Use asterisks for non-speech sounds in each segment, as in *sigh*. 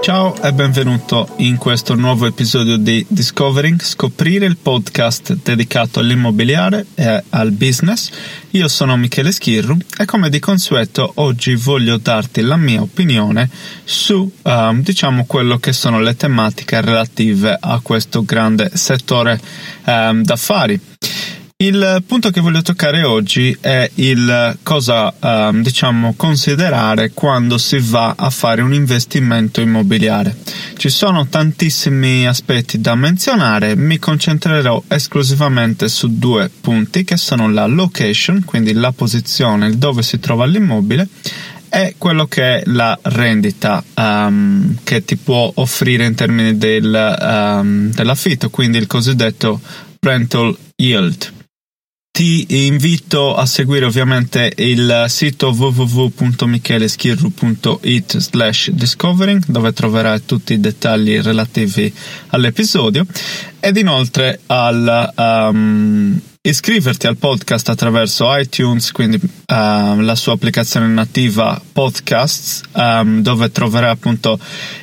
Ciao e benvenuto in questo nuovo episodio di Discovering, scoprire il podcast dedicato all'immobiliare e al business. Io sono Michele Schirru e come di consueto oggi voglio darti la mia opinione su um, diciamo quello che sono le tematiche relative a questo grande settore um, d'affari. Il punto che voglio toccare oggi è il cosa um, diciamo considerare quando si va a fare un investimento immobiliare. Ci sono tantissimi aspetti da menzionare, mi concentrerò esclusivamente su due punti che sono la location, quindi la posizione dove si trova l'immobile è quello che è la rendita um, che ti può offrire in termini del, um, dell'affitto, quindi il cosiddetto rental yield ti invito a seguire ovviamente il sito www.micheleschirru.it slash discovering dove troverai tutti i dettagli relativi all'episodio. Ed inoltre al um, iscriverti al podcast attraverso iTunes, quindi uh, la sua applicazione nativa Podcasts, um, dove troverai appunto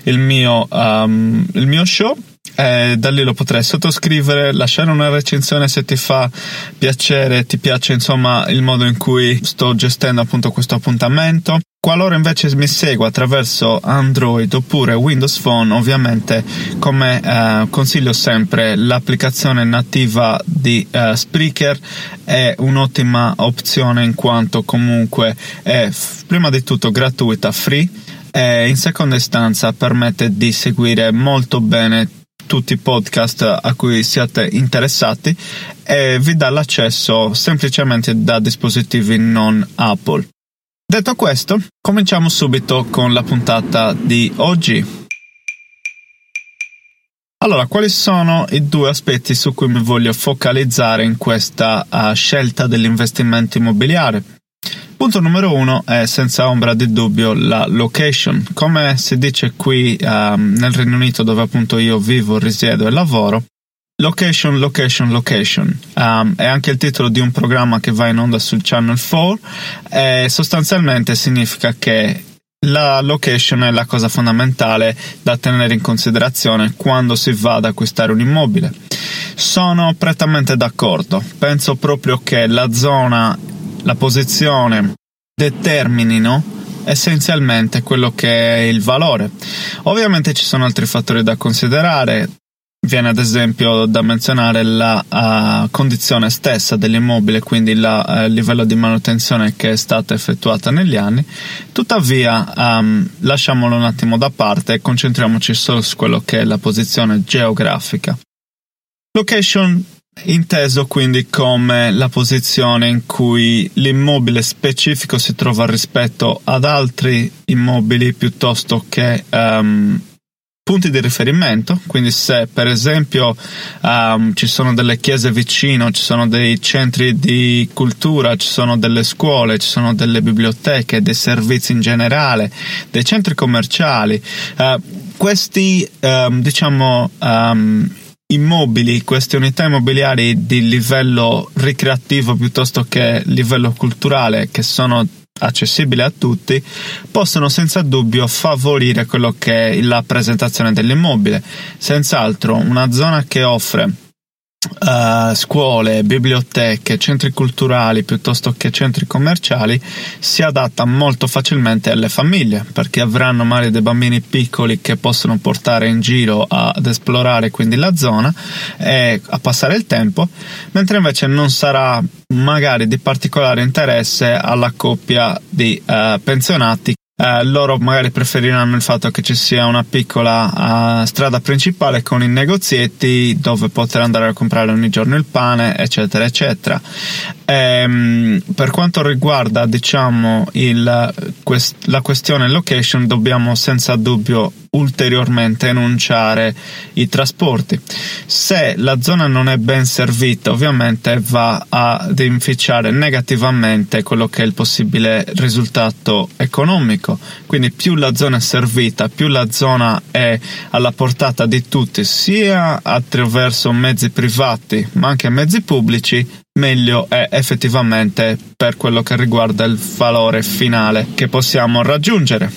il mio, um, il mio show eh, da lì lo potrai sottoscrivere, lasciare una recensione se ti fa piacere, ti piace insomma il modo in cui sto gestendo appunto questo appuntamento. Qualora invece mi segua attraverso Android oppure Windows Phone, ovviamente come eh, consiglio sempre l'applicazione nativa di eh, Spreaker è un'ottima opzione in quanto comunque è prima di tutto gratuita, free e in seconda istanza permette di seguire molto bene tutti i podcast a cui siate interessati e vi dà l'accesso semplicemente da dispositivi non Apple. Detto questo, cominciamo subito con la puntata di oggi. Allora, quali sono i due aspetti su cui mi voglio focalizzare in questa uh, scelta dell'investimento immobiliare? Punto numero uno è senza ombra di dubbio la location. Come si dice qui um, nel Regno Unito dove appunto io vivo, risiedo e lavoro, Location, location, location. Um, è anche il titolo di un programma che va in onda sul Channel 4 e sostanzialmente significa che la location è la cosa fondamentale da tenere in considerazione quando si va ad acquistare un immobile. Sono prettamente d'accordo. Penso proprio che la zona la posizione determinino essenzialmente quello che è il valore. Ovviamente ci sono altri fattori da considerare, viene ad esempio da menzionare la uh, condizione stessa dell'immobile, quindi il uh, livello di manutenzione che è stata effettuata negli anni. Tuttavia, um, lasciamolo un attimo da parte e concentriamoci solo su quello che è la posizione geografica. Location inteso quindi come la posizione in cui l'immobile specifico si trova rispetto ad altri immobili piuttosto che um, punti di riferimento, quindi se per esempio um, ci sono delle chiese vicino, ci sono dei centri di cultura, ci sono delle scuole, ci sono delle biblioteche, dei servizi in generale, dei centri commerciali, uh, questi um, diciamo immobili, queste unità immobiliari di livello ricreativo piuttosto che livello culturale che sono accessibili a tutti, possono senza dubbio favorire quello che è la presentazione dell'immobile. Senz'altro una zona che offre Uh, scuole, biblioteche, centri culturali piuttosto che centri commerciali si adatta molto facilmente alle famiglie perché avranno magari dei bambini piccoli che possono portare in giro ad esplorare quindi la zona e a passare il tempo, mentre invece non sarà magari di particolare interesse alla coppia di uh, pensionati eh, loro magari preferiranno il fatto che ci sia una piccola uh, strada principale con i negozietti dove poter andare a comprare ogni giorno il pane, eccetera, eccetera. Ehm, per quanto riguarda diciamo il, quest, la questione location dobbiamo senza dubbio ulteriormente enunciare i trasporti. Se la zona non è ben servita, ovviamente va ad inficiare negativamente quello che è il possibile risultato economico. Quindi più la zona è servita, più la zona è alla portata di tutti, sia attraverso mezzi privati ma anche mezzi pubblici, meglio è effettivamente per quello che riguarda il valore finale che possiamo raggiungere.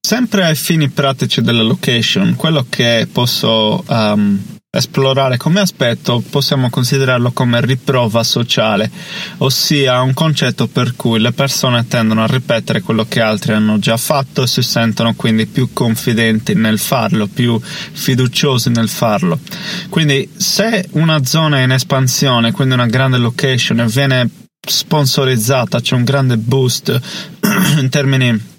Sempre ai fini pratici della location, quello che posso um, esplorare come aspetto possiamo considerarlo come riprova sociale, ossia un concetto per cui le persone tendono a ripetere quello che altri hanno già fatto e si sentono quindi più confidenti nel farlo, più fiduciosi nel farlo. Quindi se una zona è in espansione, quindi una grande location viene sponsorizzata, c'è un grande boost *clears throat* in termini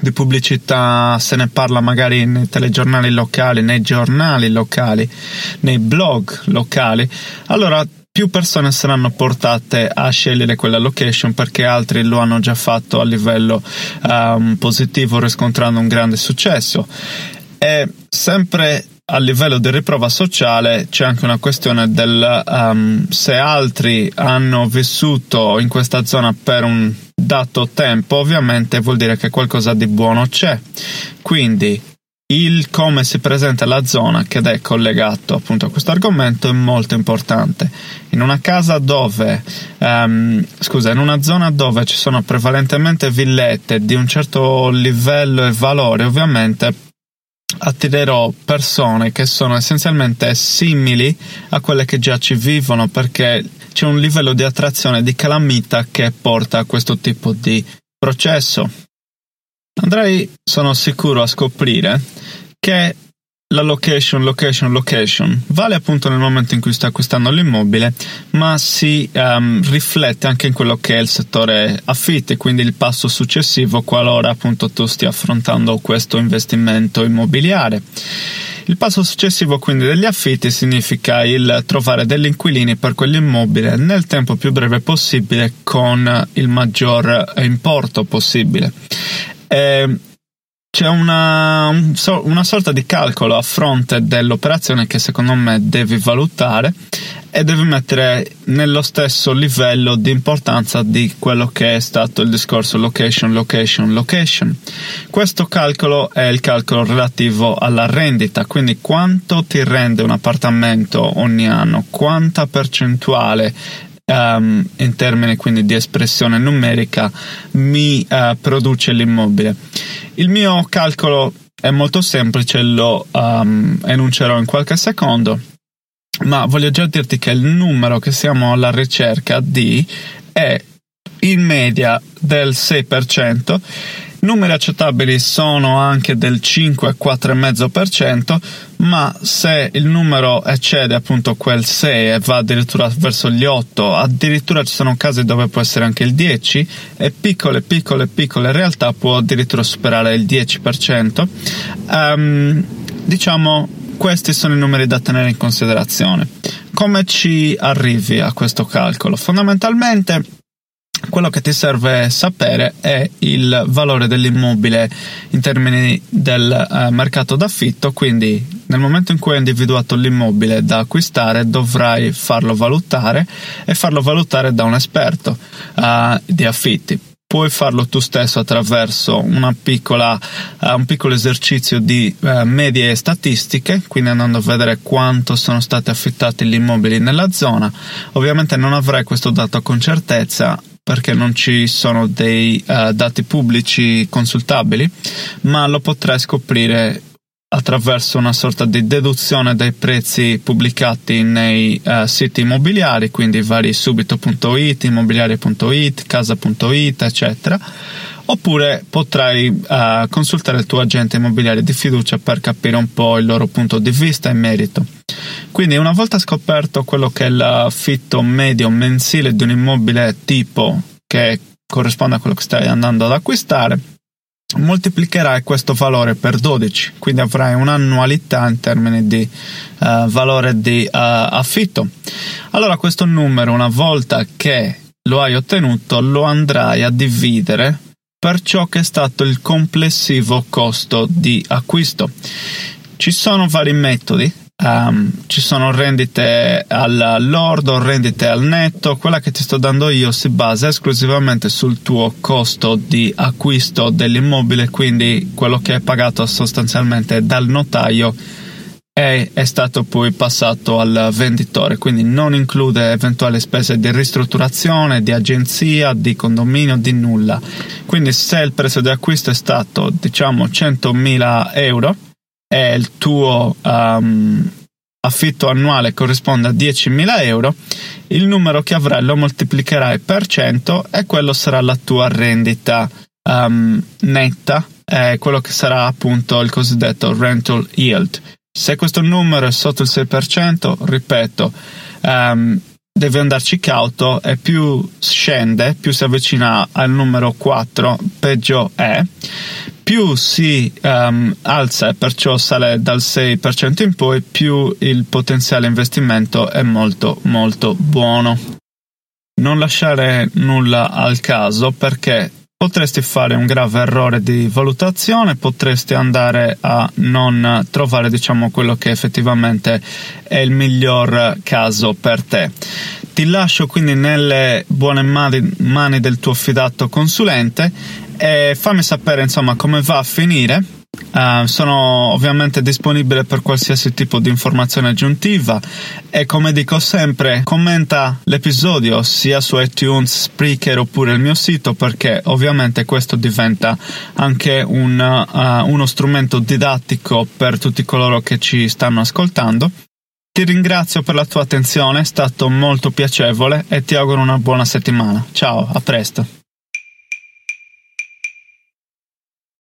di pubblicità se ne parla magari nei telegiornali locali, nei giornali locali, nei blog locali, allora più persone saranno portate a scegliere quella location perché altri lo hanno già fatto a livello um, positivo riscontrando un grande successo. E sempre a livello di riprova sociale c'è anche una questione del um, se altri hanno vissuto in questa zona per un dato tempo, ovviamente vuol dire che qualcosa di buono c'è. Quindi il come si presenta la zona che è collegato appunto a questo argomento è molto importante. In una casa dove, um, scusa, in una zona dove ci sono prevalentemente villette di un certo livello e valore, ovviamente attirerò persone che sono essenzialmente simili a quelle che già ci vivono perché c'è un livello di attrazione di calamita che porta a questo tipo di processo. Andrei, sono sicuro, a scoprire che la location, location, location vale appunto nel momento in cui sta acquistando l'immobile, ma si um, riflette anche in quello che è il settore affitti, quindi il passo successivo qualora appunto tu stia affrontando questo investimento immobiliare. Il passo successivo quindi degli affitti significa il trovare degli inquilini per quell'immobile nel tempo più breve possibile con il maggior importo possibile. E c'è una, una sorta di calcolo a fronte dell'operazione che secondo me devi valutare e devi mettere nello stesso livello di importanza di quello che è stato il discorso location, location, location. Questo calcolo è il calcolo relativo alla rendita, quindi quanto ti rende un appartamento ogni anno, quanta percentuale Um, in termini quindi di espressione numerica mi uh, produce l'immobile. Il mio calcolo è molto semplice, lo um, enuncerò in qualche secondo, ma voglio già dirti che il numero che siamo alla ricerca di è in media del 6% Numeri accettabili sono anche del 5-4,5%, ma se il numero eccede appunto quel 6 e va addirittura verso gli 8, addirittura ci sono casi dove può essere anche il 10 e piccole, piccole, piccole realtà può addirittura superare il 10%. Um, ehm, diciamo questi sono i numeri da tenere in considerazione. Come ci arrivi a questo calcolo? Fondamentalmente quello che ti serve sapere è il valore dell'immobile in termini del eh, mercato d'affitto, quindi nel momento in cui hai individuato l'immobile da acquistare dovrai farlo valutare e farlo valutare da un esperto uh, di affitti. Puoi farlo tu stesso attraverso piccola, uh, un piccolo esercizio di uh, medie statistiche, quindi andando a vedere quanto sono stati affittati gli immobili nella zona. Ovviamente non avrai questo dato con certezza, perché non ci sono dei uh, dati pubblici consultabili, ma lo potrai scoprire attraverso una sorta di deduzione dai prezzi pubblicati nei uh, siti immobiliari, quindi vari subito.it, immobiliare.it, casa.it, eccetera. Oppure potrai uh, consultare il tuo agente immobiliare di fiducia per capire un po' il loro punto di vista in merito. Quindi una volta scoperto quello che è l'affitto medio mensile di un immobile tipo che corrisponde a quello che stai andando ad acquistare, moltiplicherai questo valore per 12, quindi avrai un'annualità in termini di uh, valore di uh, affitto. Allora questo numero, una volta che lo hai ottenuto lo andrai a dividere per ciò che è stato il complessivo costo di acquisto. Ci sono vari metodi, um, ci sono rendite al lordo, rendite al netto, quella che ti sto dando io si basa esclusivamente sul tuo costo di acquisto dell'immobile, quindi quello che hai pagato sostanzialmente dal notaio e è stato poi passato al venditore, quindi non include eventuali spese di ristrutturazione, di agenzia, di condominio, di nulla. Quindi se il prezzo di acquisto è stato diciamo 100.000 euro e il tuo um, affitto annuale corrisponde a 10.000 euro, il numero che avrai lo moltiplicherai per 100 e quello sarà la tua rendita um, netta, è quello che sarà appunto il cosiddetto rental yield. Se questo numero è sotto il 6%, ripeto, um, devi andarci cauto e più scende, più si avvicina al numero 4, peggio è. Più si um, alza e perciò sale dal 6% in poi, più il potenziale investimento è molto molto buono. Non lasciare nulla al caso perché potresti fare un grave errore di valutazione, potresti andare a non trovare diciamo quello che effettivamente è il miglior caso per te. Ti lascio quindi nelle buone mani, mani del tuo fidato consulente e fammi sapere insomma come va a finire Uh, sono ovviamente disponibile per qualsiasi tipo di informazione aggiuntiva e come dico sempre commenta l'episodio sia su iTunes, Spreaker oppure il mio sito perché ovviamente questo diventa anche un, uh, uno strumento didattico per tutti coloro che ci stanno ascoltando. Ti ringrazio per la tua attenzione, è stato molto piacevole e ti auguro una buona settimana. Ciao, a presto.